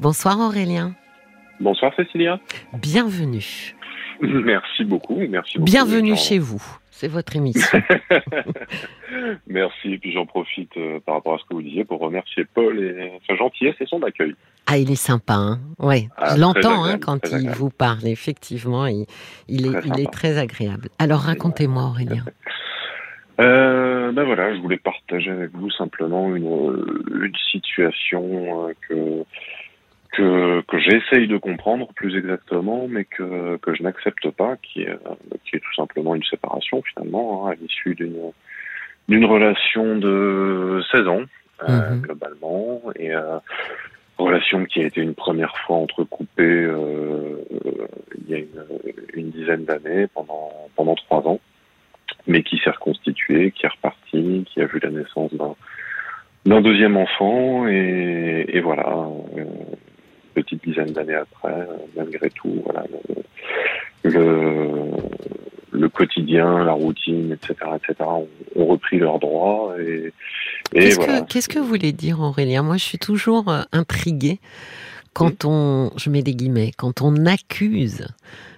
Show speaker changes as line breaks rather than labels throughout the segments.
Bonsoir Aurélien.
Bonsoir Cécilia.
Bienvenue.
Merci beaucoup. Merci
beaucoup Bienvenue chez vous. C'est votre émission.
Merci. Et puis j'en profite euh, par rapport à ce que vous disiez pour remercier Paul et sa gentillesse et son accueil.
Ah, il est sympa, hein ouais. Ah, je l'entends hein, quand il vous parle. Effectivement, il, est, très il est, très agréable. Alors racontez-moi, Aurélien.
Euh, ben voilà, je voulais partager avec vous simplement une, une situation euh, que que, que j'essaye de comprendre plus exactement, mais que, que je n'accepte pas, qui est, qui est tout simplement une séparation finalement, hein, à l'issue d'une d'une relation de 16 ans, euh, mhm. globalement, et euh, relation qui a été une première fois entrecoupée euh, il y a une, une dizaine d'années, pendant, pendant trois ans, mais qui s'est reconstituée, qui est repartie, qui a vu la naissance d'un d'un deuxième enfant, et, et voilà, euh, petite dizaine d'années après, malgré tout, voilà, le, le, quotidien, la routine, etc., etc., ont, repris leurs droits. Et,
qu'est-ce, que, qu'est-ce que vous voulez dire, Aurélien? Moi, je suis toujours euh, intriguée quand on, je mets des guillemets, quand on accuse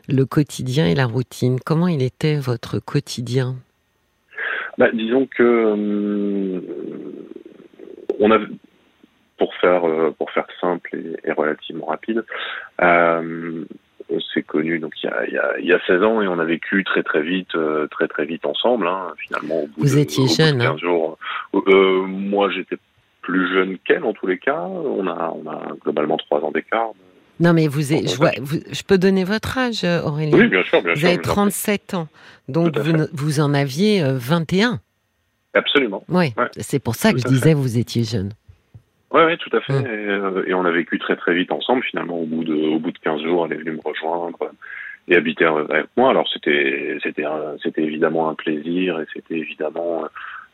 le quotidien et la routine. Comment il était votre quotidien?
Bah, Disons que hum, on a pour faire euh, pour faire simple et, relativement rapide, euh, on s'est connu donc il y, a, il, y a, il y a 16 ans et on a vécu très très vite euh, très très vite ensemble hein, finalement. Au
bout Vous étiez jeune. Hein.
jours, euh, moi j'étais plus jeune qu'elle en tous les cas. On a on a globalement trois ans d'écart.
Non, mais vous, je, vois, je peux donner votre âge, Aurélie
Oui, bien sûr. Bien
vous avez 37 ans, donc vous, vous, en aviez 21.
Absolument.
Oui, c'est pour ça que je disais vous étiez jeune.
Oui, ouais, tout à fait. Mm. Euh, et, on a vécu très très vite ensemble. Finalement, au bout de au bout de 15 jours, elle est venue me rejoindre et habiter avec moi. Alors c'était c'était c'était évidemment un plaisir et c'était évidemment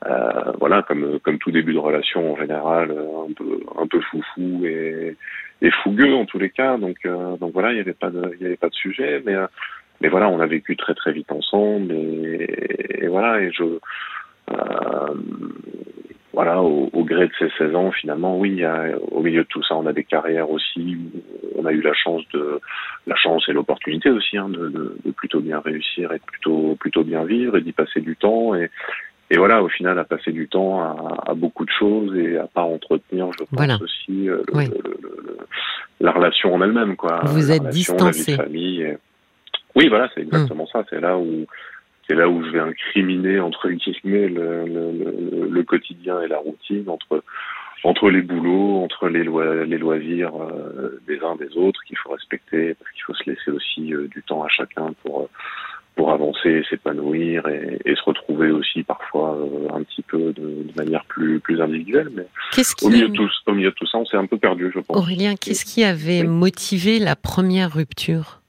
euh, voilà comme comme tout début de relation en général un peu un peu foufou et et fougueux en tous les cas. Donc euh, donc voilà, il y avait pas de il y avait pas de sujet, mais mais voilà, on a vécu très très vite ensemble et, et voilà et je euh, voilà, au, gré de ces 16 ans, finalement, oui, au milieu de tout ça, on a des carrières aussi. on a eu la chance de la chance et l'opportunité aussi hein, de, de, plutôt bien réussir et de plutôt plutôt bien vivre et d'y passer du temps et et voilà, au final, à passer du temps à, à beaucoup de choses et à pas entretenir, je pense aussi euh, le, le, la relation en elle-même, quoi.
Vous êtes distancé.
famille. Oui, voilà, c'est exactement hum. ça. C'est là où c'est là où je vais incriminer entre guillemets le, le, le, quotidien et la routine entre entre les boulots, entre les, les loisirs euh, des uns des autres qu'il faut respecter parce qu'il faut se laisser aussi euh, du temps à chacun pour pour avancer, s'épanouir et, et, se retrouver aussi parfois euh, un petit peu de, de, manière plus plus individuelle. Mais au, milieu de tout, au milieu de tout ça, on s'est un peu perdu, je pense.
Aurélien, qu'est-ce qui avait motivé la première rupture?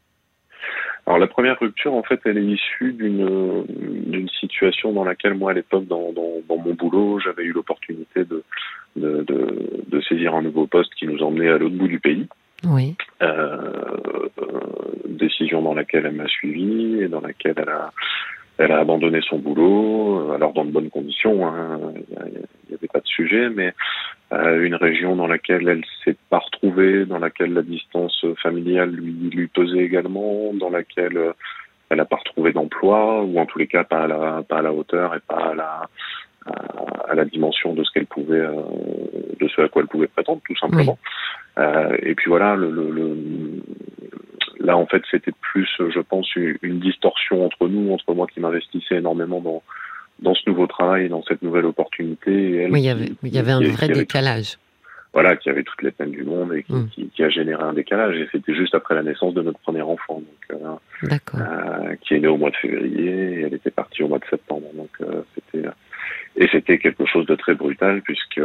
Alors la première rupture, en fait, elle est issue d'une d'une situation dans laquelle moi, à l'époque, dans, dans, dans, mon boulot, j'avais eu l'opportunité de, de, de, de, saisir un nouveau poste qui nous emmenait à l'autre bout du pays.
Oui.
Euh, décision dans laquelle elle m'a suivi et dans laquelle elle a elle a abandonné son boulot, alors dans de bonnes conditions, hein, il n'y avait pas de sujet, mais euh, une région dans laquelle elle s'est pas retrouvée, dans laquelle la distance familiale lui, lui pesait également, dans laquelle euh, elle n'a pas retrouvé d'emploi, ou en tous les cas pas à la, pas à la hauteur et pas à la, à, la dimension de ce qu'elle pouvait, euh, de ce à quoi elle pouvait prétendre, tout simplement. Euh, et puis voilà, le, le, le là en fait c'était plus, je pense, une, distorsion entre nous, entre moi qui m'investissais énormément dans dans ce nouveau travail, dans cette nouvelle opportunité.
oui, il y avait, il y avait un vrai décalage.
voilà, qui avait toutes les peines du monde et hmm. qui, qui, a généré un décalage. Et c'était juste après la naissance de notre premier enfant, donc
euh, euh,
qui est né au mois de février et elle était partie au mois de septembre. Donc euh, c'était et c'était quelque chose de très brutal puisque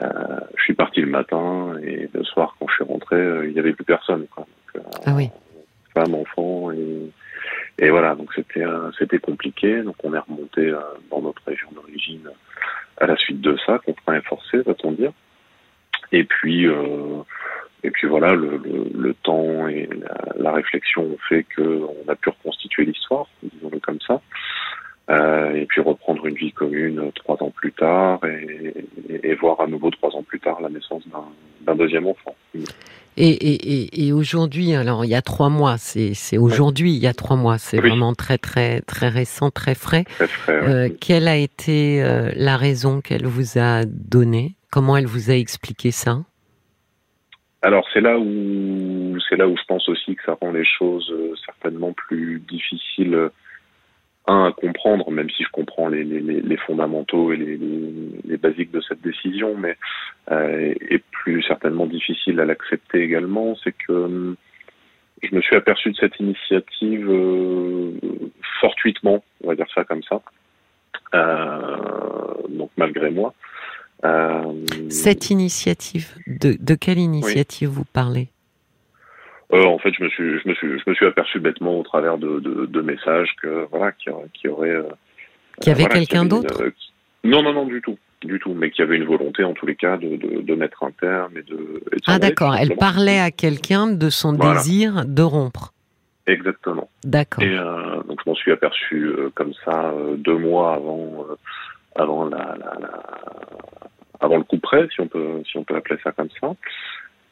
je suis parti le matin et le soir quand je suis rentré, il n'y avait plus personne. Quoi.
Ah oui.
Femme, enfant et voilà, donc c'était c'était compliqué. Donc on est remonté euh, dans notre région d'origine à la suite de ça, contraint et forcé, va-t-on dire. Et puis euh, et puis voilà, le, temps et la, réflexion ont fait qu'on a pu reconstituer l'histoire, disons-le comme ça. euh, et puis reprendre une vie commune trois ans plus tard et, voir à nouveau trois ans plus tard la naissance d'un deuxième enfant.
Et, et, et aujourd'hui, alors il y a trois mois, c'est aujourd'hui, il y a trois mois, c'est vraiment très très très récent, très frais.
Très frais
euh, quelle a été euh, la raison qu'elle vous a donnée? Comment elle vous a expliqué ça?
Alors c'est là où c'est là où je pense aussi que ça rend les choses euh, certainement plus difficiles un à comprendre, même si je comprends les, les, les fondamentaux et les, les, basiques de cette décision, mais euh, et plus certainement difficile à l'accepter également, c'est que euh, je me suis aperçu de cette initiative euh, fortuitement, on va dire ça comme ça, euh, donc malgré moi.
Cette initiative, de, de quelle initiative vous parlez?
Euh, en fait, je me suis, je me suis, je me suis aperçu bêtement au travers de, de, de messages que voilà, qui, qui aurait, euh,
qu'il y avait quelqu'un d'autre. Euh,
non, non, non, du tout, du tout, mais qui avait une volonté en tous les cas de, de, de mettre un terme et de.
ah d'accord, elle parlait à quelqu'un de son désir de rompre.
Exactement.
D'accord.
Et euh, donc je m'en suis aperçu euh, comme ça deux mois avant, avant la, la, la, avant le coup près, si on peut, si on peut appeler ça comme ça.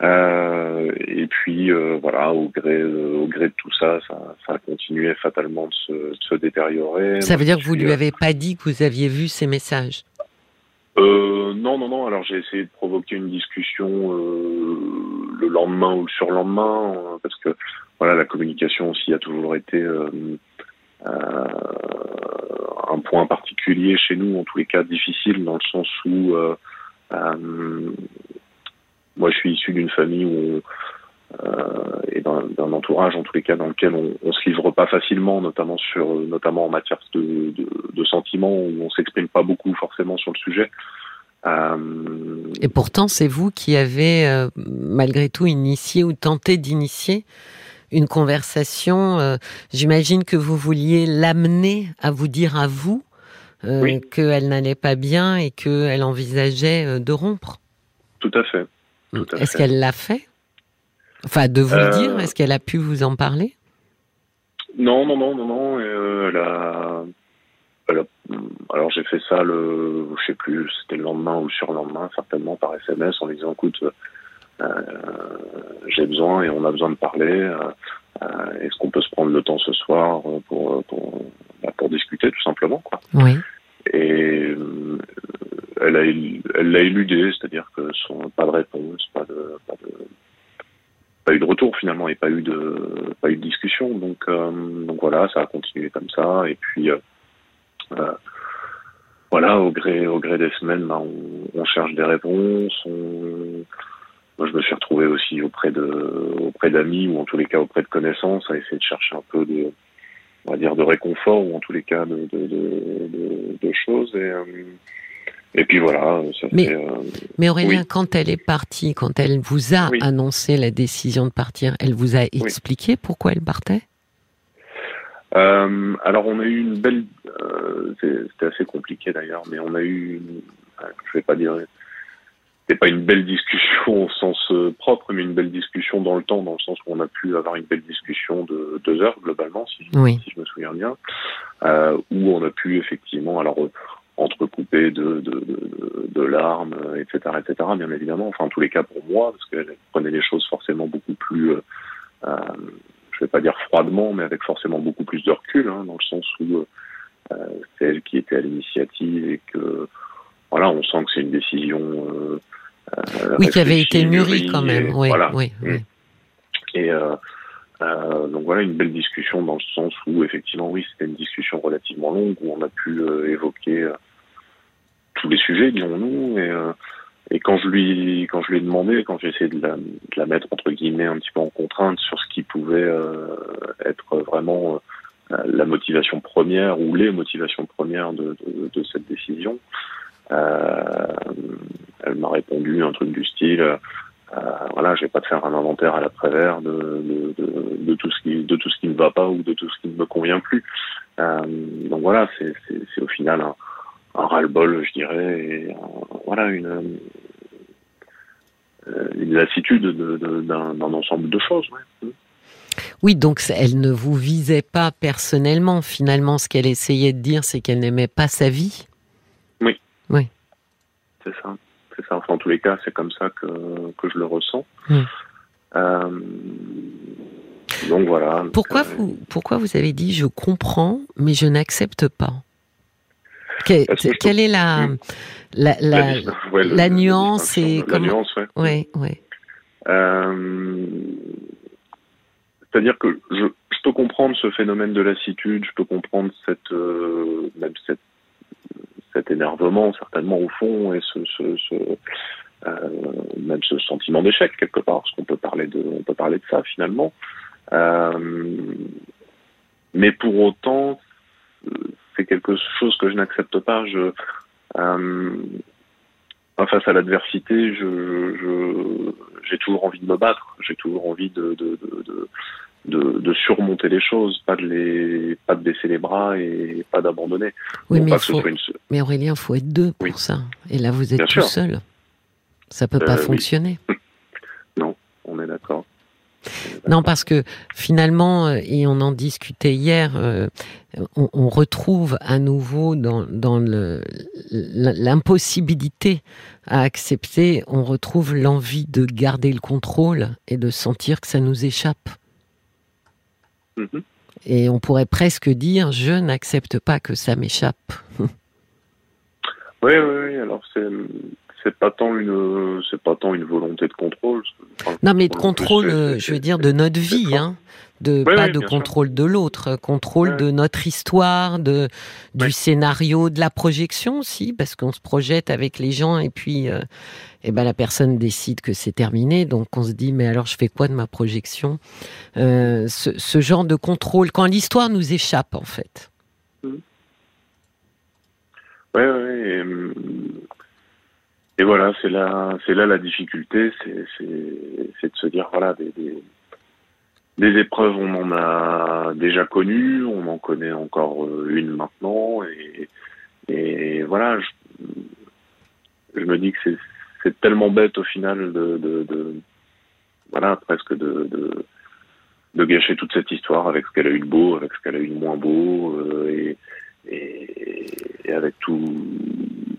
Euh, et puis euh, voilà, au gré, euh, au gré de tout ça, ça, ça a continué fatalement de se, de se détériorer.
Ça veut dire que vous lui avez pas dit que vous aviez vu ces messages?
Euh, non, non, non. Alors j'ai essayé de provoquer une discussion le lendemain ou le surlendemain, parce que voilà, la communication aussi a toujours été un point particulier chez nous, en tous les cas difficile, dans le sens où moi, je suis issu d'une famille où euh, et d'un entourage, en tous les cas, dans lequel on, on se livre pas facilement, notamment sur, notamment en matière de, de, de sentiments, où on s'exprime pas beaucoup forcément sur le sujet.
Euh... Et pourtant, c'est vous qui avez, euh, malgré tout, initié ou tenté d'initier une conversation. Euh, J'imagine que vous vouliez l'amener à vous dire à vous oui. qu'elle n'allait pas bien et qu'elle envisageait de rompre.
Tout à fait.
Est-ce qu'elle l'a fait? Enfin, de vous le dire, euh, est-ce qu'elle a pu vous en parler?
Non, non, non, non, non. Euh, elle, a... Alors j'ai fait ça le, je sais plus, c'était le lendemain ou le surlendemain, certainement par SMS, en disant écoute, euh, j'ai besoin et on a besoin de parler. Euh, Est-ce qu'on peut se prendre le temps ce soir pour pour, bah, pour discuter tout simplement quoi.
Oui.
Et elle a elle l'a éludé, c'est-à-dire que son pas de réponse, pas de pas de pas eu de retour finalement et pas eu de pas eu de discussion. Donc euh, donc voilà, ça a continué comme ça et puis euh, euh, voilà au gré au gré des semaines, bah, on, on, cherche des réponses. On... Moi, je me suis retrouvé aussi auprès de auprès d'amis ou en tous les cas auprès de connaissances à essayer de chercher un peu de on va dire de réconfort ou en tous les cas de de, de, de, de choses et euh, et puis voilà. Ça
mais,
fait, euh...
mais Aurélien, oui. quand elle est partie, quand elle vous a oui. annoncé la décision de partir, elle vous a expliqué oui. pourquoi elle partait?
Euh, Alors on a eu une belle, euh, c'était assez compliqué d'ailleurs, mais on a eu, une, je vais pas dire, c'était pas une belle discussion au sens euh, propre, mais une belle discussion dans le temps, dans le sens où on a pu avoir une belle discussion de deux heures globalement, si, si je me souviens bien, euh, où on a pu effectivement, alors entrecoupé de, de, de, de, larmes, etc., etc., bien évidemment. Enfin, en tous les cas pour moi, parce qu'elle prenait les choses forcément beaucoup plus, euh, euh, je vais pas dire froidement, mais avec forcément beaucoup plus de recul, hein, dans le sens où euh, c'est elle qui était à l'initiative et que, voilà, on sent que c'est une décision. Euh,
oui, qui avait été mûrie quand même. Oui,
voilà.
oui, oui.
Et euh, donc voilà une belle discussion dans le sens où effectivement oui c'était une discussion relativement longue où on a pu euh, évoquer euh, tous les sujets dirons-nous et, euh, et quand je lui quand je lui ai demandé quand j'ai essayé de la, de la, mettre entre guillemets un petit peu en contrainte sur ce qui pouvait euh, être vraiment la motivation première ou les motivations premières de, de, de cette décision elle m'a répondu un truc du style euh, voilà, je vais pas te faire un inventaire à l'après-vert de, de, de, tout ce qui de tout ce qui ne va pas ou de tout ce qui ne me convient plus. Euh, donc voilà, c'est au final un, un ras-le-bol, je dirais, et voilà une une lassitude d'un ensemble de choses.
Oui, donc elle ne vous visait pas personnellement. Finalement, ce qu'elle essayait de dire, c'est qu'elle n'aimait pas sa vie.
Oui. C'est ça. C'est ça. Enfin, en tous les cas, c'est comme ça que, que je le ressens. Hmm. Euh, donc voilà.
Pourquoi, euh, vous, pourquoi vous avez dit je comprends, mais je n'accepte pas quelle est la, la, la, la, nuance et
La nuance,
ouais. Ouais,
euh, C'est-à-dire que je, je, peux comprendre ce phénomène de lassitude, je peux comprendre cette, même cette, cet énervement certainement au fond et euh, même ce sentiment d'échec quelque part, parce qu'on peut parler de, on peut parler de ça finalement. Euh, mais pour autant, c'est quelque chose que je n'accepte pas. Je, euh, face à l'adversité, je, j'ai toujours envie de me battre. J'ai toujours envie de, surmonter les choses, pas de les, pas de baisser les bras et pas d'abandonner.
Oui, mais, mais Aurélien, il faut être deux pour ça. Et là, vous êtes tout seul. Ça peut pas euh, fonctionner.
Non, on est d'accord.
Non, parce que finalement, euh, et on en discutait hier, euh, on, retrouve à nouveau dans, dans l'impossibilité à accepter, on retrouve l'envie de garder le contrôle et de sentir que ça nous échappe. Mm-hmm. Et on pourrait presque dire, je n'accepte pas que ça m'échappe.
oui, oui, oui, alors c'est c'est pas tant une c'est pas tant une volonté de contrôle.
non, mais de contrôle, euh, je veux dire, de notre vie, hein. De, pas de contrôle de l'autre, contrôle de notre histoire, de, du scénario, de la projection aussi, parce qu'on se projette avec les gens et puis euh, eh ben, la personne décide que c'est terminé, donc on se dit mais alors je fais quoi de ma projection? Euh, ce, ce, genre de contrôle, quand l'histoire nous échappe en fait.
Oui, oui, hum, et voilà, c'est là, c'est là la difficulté, c'est, de se dire voilà des, des, épreuves, on en a déjà connues, on en connaît encore euh, une maintenant, et, et voilà, je, me dis que c'est, tellement bête au final de, de, voilà presque de, de, de gâcher toute cette histoire avec ce qu'elle a eu de beau, avec ce qu'elle a eu de moins beau, euh, et, et, et avec tout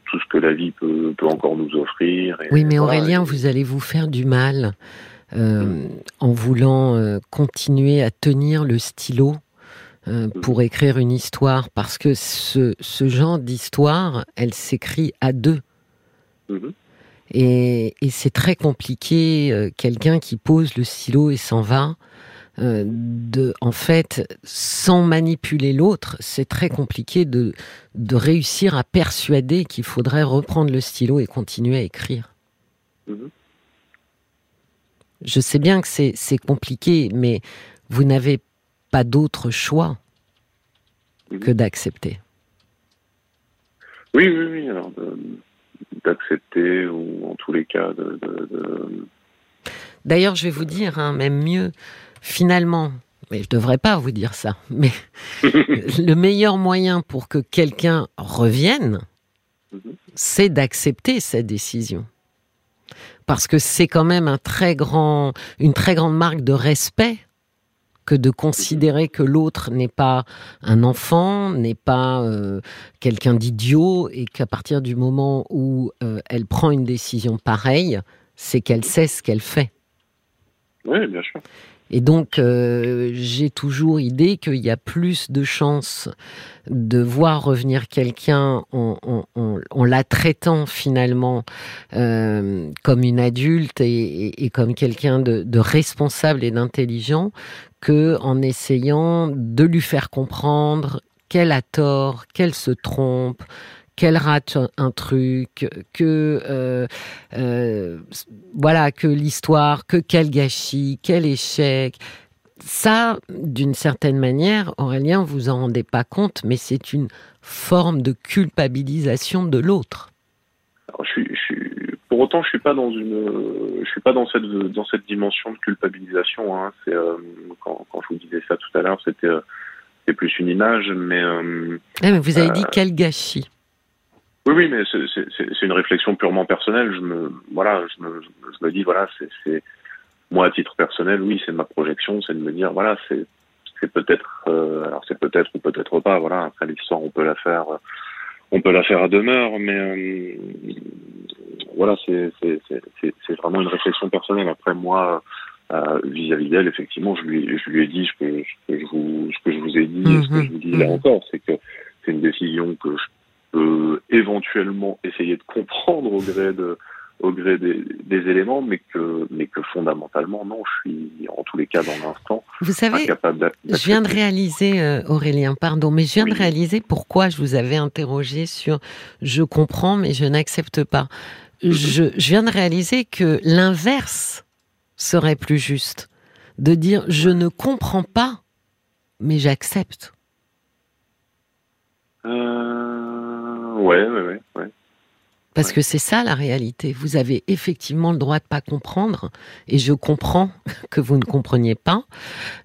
tout ce que la vie peut, peut encore nous offrir.
oui, mais Aurélien, vous allez vous faire du mal euh, en voulant euh, continuer à tenir le stylo euh, pour écrire une histoire, parce que ce, ce genre d'histoire, elle s'écrit à deux. Mm-hmm. Et, et c'est très compliqué, quelqu'un qui pose le stylo et s'en va, de, en fait, sans manipuler l'autre, c'est très compliqué de, de réussir à persuader qu'il faudrait reprendre le stylo et continuer à écrire. Mhm. Je sais bien que c'est compliqué, mais vous n'avez pas d'autre choix mhm. que d'accepter.
Oui, oui, oui. Alors, d'accepter, ou en tous les cas, de.
D'ailleurs, je vais vous dire, hein, même mieux, finalement, mais je devrais pas vous dire ça, mais le meilleur moyen pour que quelqu'un revienne, c'est d'accepter cette décision. Parce que c'est quand même un très grand, une très grande marque de respect que de considérer que l'autre n'est pas un enfant, n'est pas euh, quelqu'un d'idiot, et qu'à partir du moment où euh, elle prend une décision pareille, c'est qu'elle sait ce qu'elle fait.
Oui, bien sûr.
Et donc, euh, j'ai toujours idée qu'il y a plus de chances de voir revenir quelqu'un en, la traitant finalement euh, comme une adulte et, comme quelqu'un de, de, responsable et d'intelligent que en essayant de lui faire comprendre qu'elle a tort, qu'elle se trompe, qu'elle rate un truc, que euh, euh, voilà, que l'histoire, que quel gâchis, quel échec. Ça, d'une certaine manière, Aurélien, vous en rendez pas compte, mais c'est une forme de culpabilisation de l'autre.
pour autant, je suis pas dans une, je suis pas dans cette dans cette dimension de culpabilisation. Hein. C'est euh, quand, je vous disais ça tout à l'heure, c'était plus une image, mais.
mais vous avez dit quel gâchis.
Oui, oui, mais c'est une réflexion purement personnelle. Je me, voilà, je me, je me dis, voilà, c'est moi, à titre personnel, oui, c'est ma projection, c'est de me dire, voilà, c'est peut-être, euh, alors c'est peut-être ou peut-être pas, voilà. Après l'histoire, on peut la faire, on peut la faire à demeure, mais euh, voilà, c'est vraiment une réflexion personnelle. Après moi, euh, vis-à-vis d'elle, effectivement, je lui, je lui ai dit ce que, que je vous, ce que je vous ai dit, ce que je vous dis là mhm. encore, c'est que c'est une décision que je peux éventuellement essayer de comprendre au gré de au gré des, des, éléments, mais que, mais que fondamentalement, non, je suis en tous les cas dans l'instant.
Vous savez, je viens de réaliser, euh, Aurélien, pardon, mais je viens de réaliser pourquoi je vous avais interrogé sur je comprends, mais je n'accepte pas. Mhm. Je, je viens de réaliser que l'inverse serait plus juste. De dire je ne comprends pas, mais j'accepte.
Euh, ouais, ouais, ouais,
Parce que c'est ça la réalité. Vous avez effectivement le droit de pas comprendre, et je comprends que vous ne compreniez pas.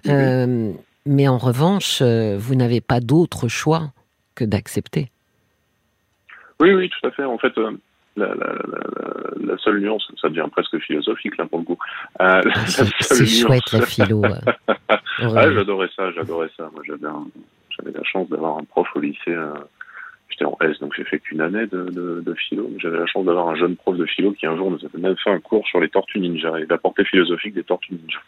Euh, mais en revanche, euh, vous n'avez pas d'autre choix que d'accepter.
Oui, oui, tout à fait. En fait, euh, la, la, la, seule nuance, ça devient presque philosophique là pour le coup.
Euh, c'est chouette la philo.
ah, j'adorais ça, j'adorais ça. Moi, j'avais, j'avais la chance d'avoir un prof au lycée. Euh, j'étais en S, donc j'ai fait qu'une année de, de, de philo. J'avais la chance d'avoir un jeune prof de philo qui un jour nous avait même fait un cours sur les tortues ninja et la portée philosophique des tortues ninja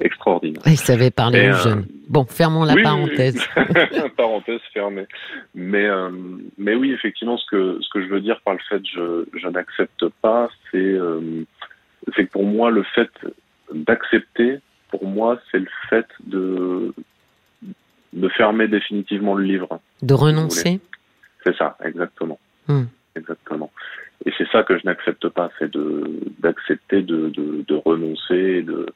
extraordinaire.
Il savait parler aux euh, jeunes. Bon, fermons la parenthèse.
parenthèse fermée. Mais, euh, mais oui, effectivement, ce que, ce que je veux dire par le fait je, je n'accepte pas, c'est euh, c'est que pour moi, le fait d'accepter, pour moi, c'est le fait de, de fermer définitivement le livre.
De renoncer
C'est ça, exactement. Hmm. Exactement. Et c'est ça que je n'accepte pas, c'est de d'accepter de, de, de renoncer, de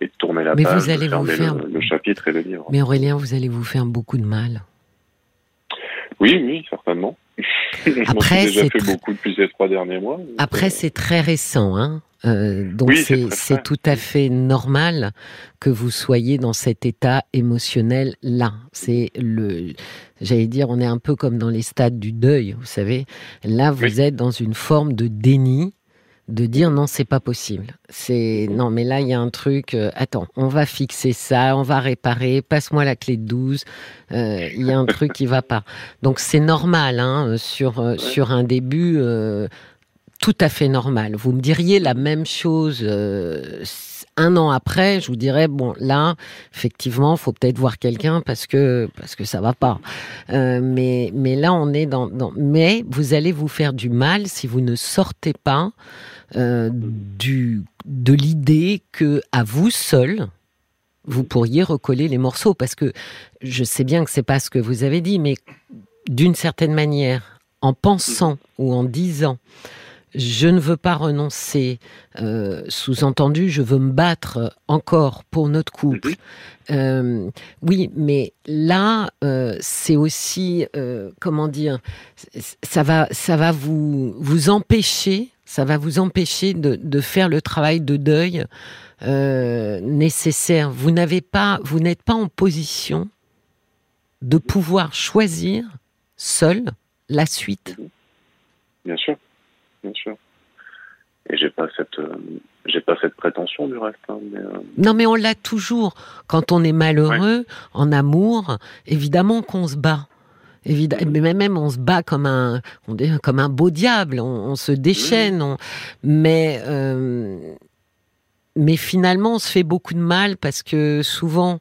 et de tourner la Mais page, vous allez vous faire... le, chapitre et le livre.
Mais Aurélien, vous allez vous faire beaucoup de mal.
Oui, oui, certainement. Après, déjà fait beaucoup depuis ces trois derniers mois.
Après, c'est très récent, hein. Euh, donc c'est tout à fait normal que vous soyez dans cet état émotionnel là. C'est le, j'allais dire, on est un peu comme dans les stades du deuil, vous savez. Là, vous êtes dans une forme de déni de dire non, c'est pas possible. C'est non, mais là il y a un truc. Euh, attends, on va fixer ça, on va réparer. Passe-moi la clé de 12. Euh, il y a un truc qui va pas. Donc c'est normal hein, sur euh, sur un début. tout à fait normal. Vous me diriez la même chose un an après, je vous dirais bon là, effectivement, faut peut-être voir quelqu'un parce que parce que ça va pas. mais mais là, on est dans, dans, mais vous allez vous faire du mal si vous ne sortez pas euh, du, de l'idée que à vous seul, vous pourriez recoller les morceaux. Parce que je sais bien que c'est pas ce que vous avez dit, mais d'une certaine manière, en pensant ou en disant je ne veux pas renoncer, euh, sous-entendu, je veux me battre encore pour notre couple. Euh, oui, mais là, c'est aussi, comment dire, ça va, ça va vous vous empêcher ça va vous empêcher de, faire le travail de deuil euh, nécessaire. Vous n'avez pas, vous n'êtes pas en position de pouvoir choisir seul la suite.
Bien sûr, bien sûr. Et j'ai pas cette, euh, j'ai pas cette prétention du reste. Hein,
euh, non, mais on l'a toujours. Quand on est malheureux, en amour, évidemment qu'on se bat. Évidemment, mais même on se bat comme un, comme un beau diable, on, se déchaîne, mais euh, mais finalement on se fait beaucoup de mal parce que souvent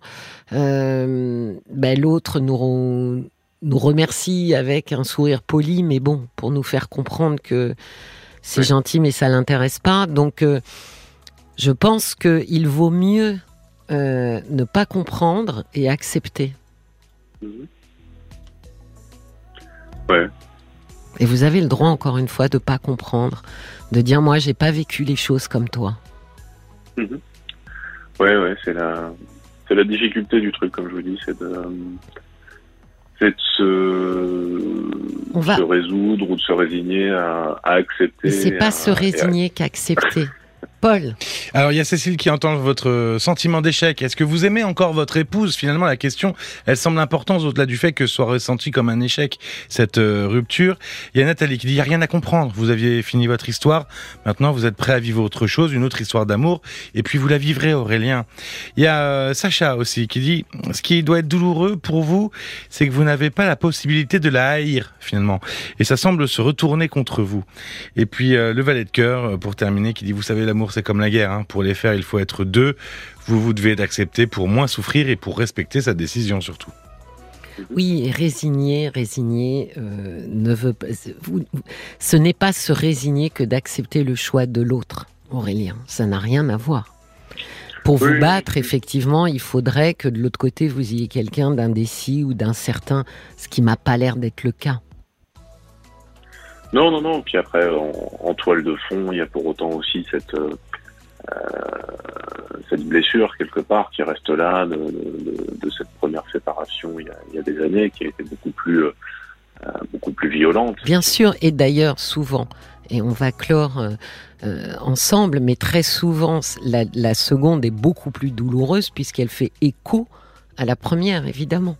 ben, l'autre nous nous remercie avec un sourire poli, mais bon pour nous faire comprendre que c'est gentil mais ça l'intéresse pas. Donc euh, je pense qu'il vaut mieux ne pas comprendre et accepter. Mhm. Et vous avez le droit, encore une fois, de pas comprendre, de dire moi, j'ai pas vécu les choses comme toi.
Mhm. Ouais, ouais, c'est la, c'est la difficulté du truc, comme je vous dis, c'est de, c'est de se, va... se résoudre ou de se résigner à, à accepter.
C'est pas se résigner qu'accepter. Paul.
Alors il y a Cécile qui entend votre sentiment d'échec. Est-ce que vous aimez encore votre épouse? Finalement, la question, elle semble importante au-delà du fait que ce soit ressenti comme un échec cette euh, rupture. Il y a Nathalie qui dit il n'y a rien à comprendre. Vous aviez fini votre histoire. Maintenant, vous êtes prêt à vivre autre chose, une autre histoire d'amour. Et puis vous la vivrez, Aurélien. Il y a euh, Sacha aussi qui dit ce qui doit être douloureux pour vous, c'est que vous n'avez pas la possibilité de la haïr finalement. Et ça semble se retourner contre vous. Et puis euh, le valet de cœur pour terminer qui dit vous savez l'amour c'est comme la guerre. Hein. Pour les faire, il faut être deux. Vous, vous devez d'accepter pour moins souffrir et pour respecter sa décision surtout.
Oui, et résigner, résigner euh, ne veut pas. ce n'est pas se résigner que d'accepter le choix de l'autre, Aurélien. Ça n'a rien à voir. Pour vous battre, effectivement, il faudrait que de l'autre côté, vous ayez quelqu'un d'indécis ou d'incertain, ce qui m'a pas l'air d'être le cas.
Non, non, non. Puis après, en, toile de fond, il y a pour autant aussi cette, euh, euh, cette blessure quelque part qui reste là de, cette première séparation il y, a, des années, qui a été beaucoup plus, euh, beaucoup plus violente.
Bien sûr, et d'ailleurs souvent, et on va clore ensemble, mais très souvent, la, seconde est beaucoup plus douloureuse puisqu'elle fait écho à la première, évidemment.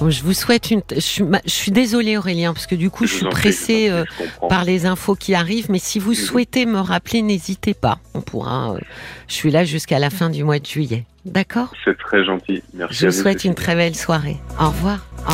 Mhm je vous souhaite une. Je suis, je suis désolée Aurélien parce que du coup je, suis pressée euh, par les infos qui arrivent, mais si vous souhaitez me rappeler, n'hésitez pas. On pourra. Euh, je suis là jusqu'à la fin du mois de juillet. D'accord?
C'est très gentil. Merci.
Je vous souhaite une très belle soirée. Au revoir.